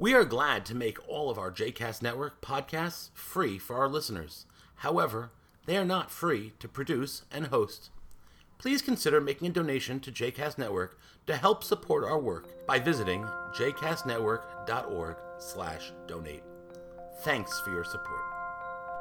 We are glad to make all of our JCast Network podcasts free for our listeners. However, they are not free to produce and host. Please consider making a donation to JCast Network to help support our work by visiting jcastnetwork.org slash donate. Thanks for your support.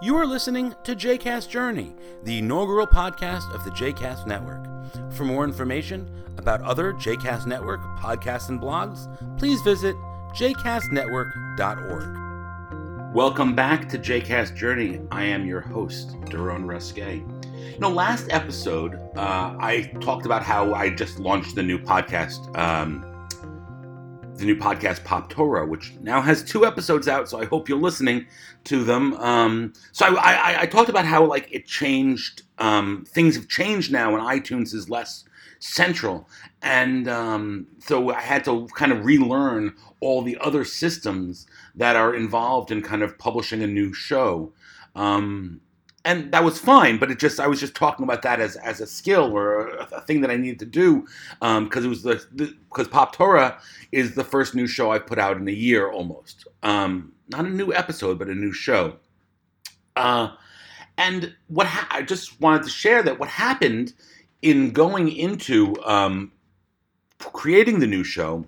You are listening to JCast Journey, the inaugural podcast of the JCast Network. For more information about other JCast Network podcasts and blogs, please visit jcastnetwork.org. Welcome back to JCast Journey. I am your host, Daron Ruskay. You know, last episode, uh, I talked about how I just launched the new podcast, um, the new podcast Pop Torah, which now has two episodes out. So I hope you're listening to them. Um, so I, I, I, talked about how like it changed. Um, things have changed now, and iTunes is less central, and um, so I had to kind of relearn all the other systems that are involved in kind of publishing a new show. Um, and that was fine, but it just I was just talking about that as, as a skill or a, a thing that I needed to do because um, it was the because Pop Torah is the first new show I put out in a year almost. Um, not a new episode, but a new show. Uh, and what ha- I just wanted to share that what happened in going into um, creating the new show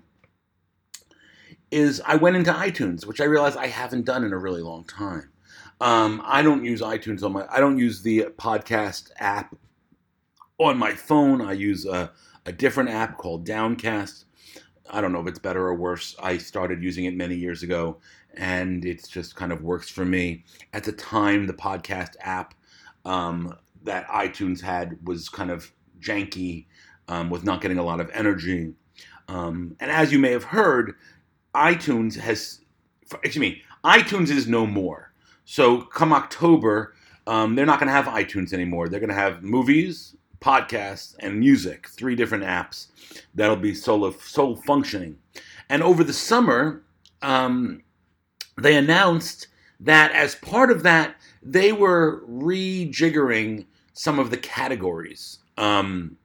is I went into iTunes, which I realized I haven't done in a really long time. Um, I don't use iTunes on my. I don't use the podcast app on my phone. I use a, a different app called Downcast. I don't know if it's better or worse. I started using it many years ago, and it just kind of works for me. At the time, the podcast app um, that iTunes had was kind of janky, um, was not getting a lot of energy. Um, and as you may have heard, iTunes has, excuse me, iTunes is no more. So come October, um, they're not going to have iTunes anymore. They're going to have movies, podcasts, and music, three different apps that'll be solo, sole functioning. And over the summer, um, they announced that as part of that, they were rejiggering some of the categories um,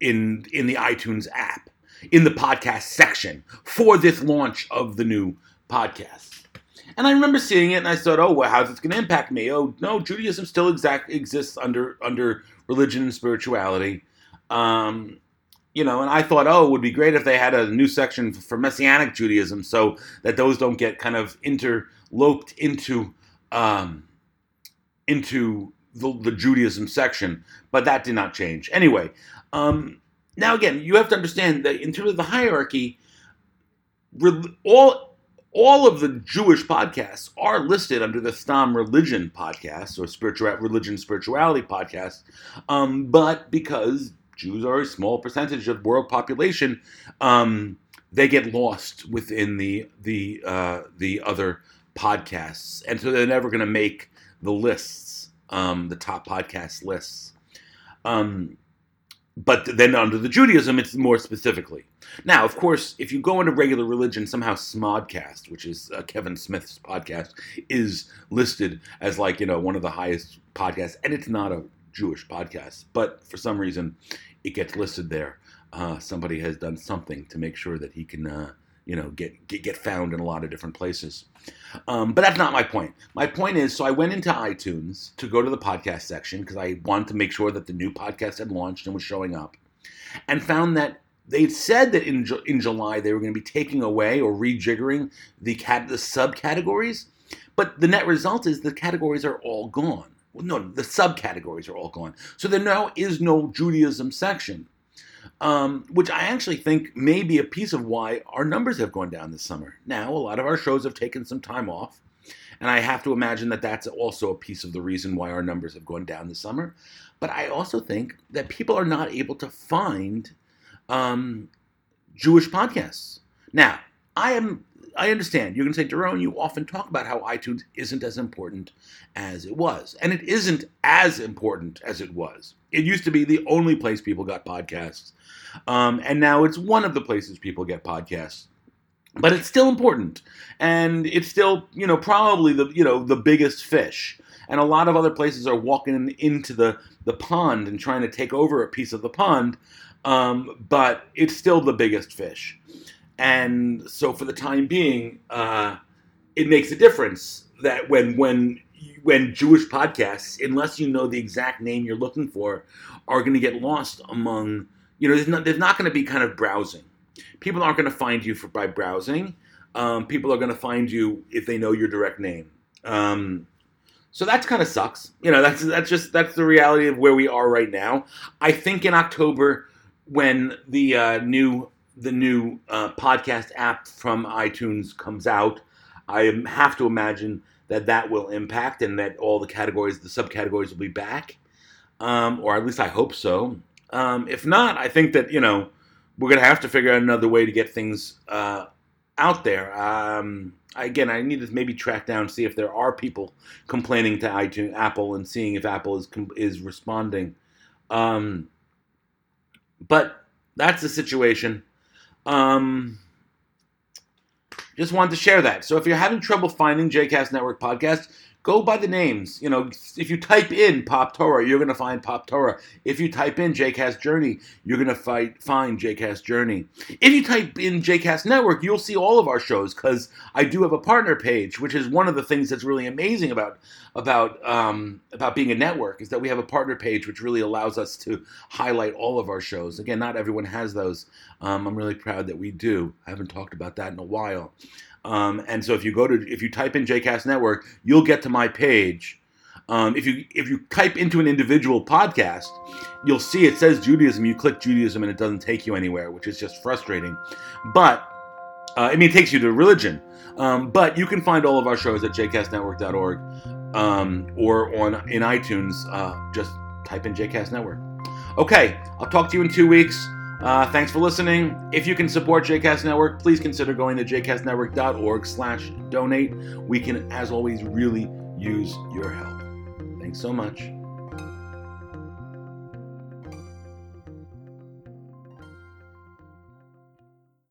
in in the iTunes app in the podcast section for this launch of the new podcast. And I remember seeing it, and I thought, "Oh, well, how's this going to impact me?" Oh, no, Judaism still exact exists under under religion and spirituality. Um, you know, and I thought, oh, it would be great if they had a new section for Messianic Judaism, so that those don't get kind of interloped into um, into the, the Judaism section. But that did not change. Anyway, um, now, again, you have to understand that in terms of the hierarchy, all all of the Jewish podcasts are listed under the Stam Religion podcast or spiritual religion spirituality podcast, um, but because Jews are a small percentage of world population, um, they get lost within the the uh, the other podcasts, and so they're never going to make the lists, um, the top podcast lists. Um, but then under the Judaism, it's more specifically. Now, of course, if you go into regular religion, somehow Smodcast, which is uh, Kevin Smith's podcast, is listed as like you know one of the highest podcasts, and it's not a Jewish podcast, but for some reason, it gets listed there. Uh, somebody has done something to make sure that he can uh, you know get, get get found in a lot of different places. Um, but that's not my point. My point is, so I went into iTunes to go to the podcast section because I wanted to make sure that the new podcast had launched and was showing up, and found that they said that in in July they were going to be taking away or rejiggering the cat the subcategories, but the net result is the categories are all gone. Well, no, the subcategories are all gone. So there now is no Judaism section um, which I actually think may be a piece of why our numbers have gone down this summer. Now, a lot of our shows have taken some time off, and I have to imagine that that's also a piece of the reason why our numbers have gone down this summer. But I also think that people are not able to find um, Jewish podcasts. Now, I am. I understand. You're going to say, Daron, you often talk about how iTunes isn't as important as it was. And it isn't as important as it was. It used to be the only place people got podcasts. Um, and now it's one of the places people get podcasts. But it's still important, and it's still, you know, probably the, you know, the biggest fish. And a lot of other places are walking into the the pond and trying to take over a piece of the pond, um, but it's still the biggest fish. And so for the time being, uh, it makes a difference that when when when Jewish podcasts, unless you know the exact name you're looking for, are going to get lost among you know there's not, not going to be kind of browsing. People aren't going to find you for by browsing. Um, people are going to find you if they know your direct name. Um, so that's kind of sucks. You know, that's that's just that's the reality of where we are right now. I think in October when the uh, new the new uh, podcast app from iTunes comes out, I have to imagine that that will impact and that all the categories, the subcategories will be back, um, or at least I hope so. Um, if not, I think that you know we're gonna have to figure out another way to get things uh, out there. Um, again, I need to maybe track down see if there are people complaining to iTunes, Apple, and seeing if Apple is is responding. Um, but that's the situation. Um, just wanted to share that. So if you're having trouble finding JCast Network podcast, go by the names. You know, if you type in Pop Torah, you're going to find Pop Torah. If you type in JCast Journey, you're going to find JCast Journey. If you type in JCast Network, you'll see all of our shows because I do have a partner page, which is one of the things that's really amazing about about um, about being a network is that we have a partner page, which really allows us to highlight all of our shows. Again, not everyone has those. Um, I'm really proud that we do. I haven't talked about that in a while. Um, and so if you go to if you type in JCast Network, you'll get to my page. Um, if you if you type into an individual podcast, you'll see it says Judaism. You click Judaism and it doesn't take you anywhere, which is just frustrating. But uh, I mean, it takes you to religion. Um, but you can find all of our shows at jcastnetwork.org um, or on in iTunes. Uh, just type in JCast Network. Okay, I'll talk to you in two weeks. Uh, thanks for listening. If you can support JCast Network, please consider going to jcastnetwork.org slash donate. We can, as always, really use your help. Thanks so much.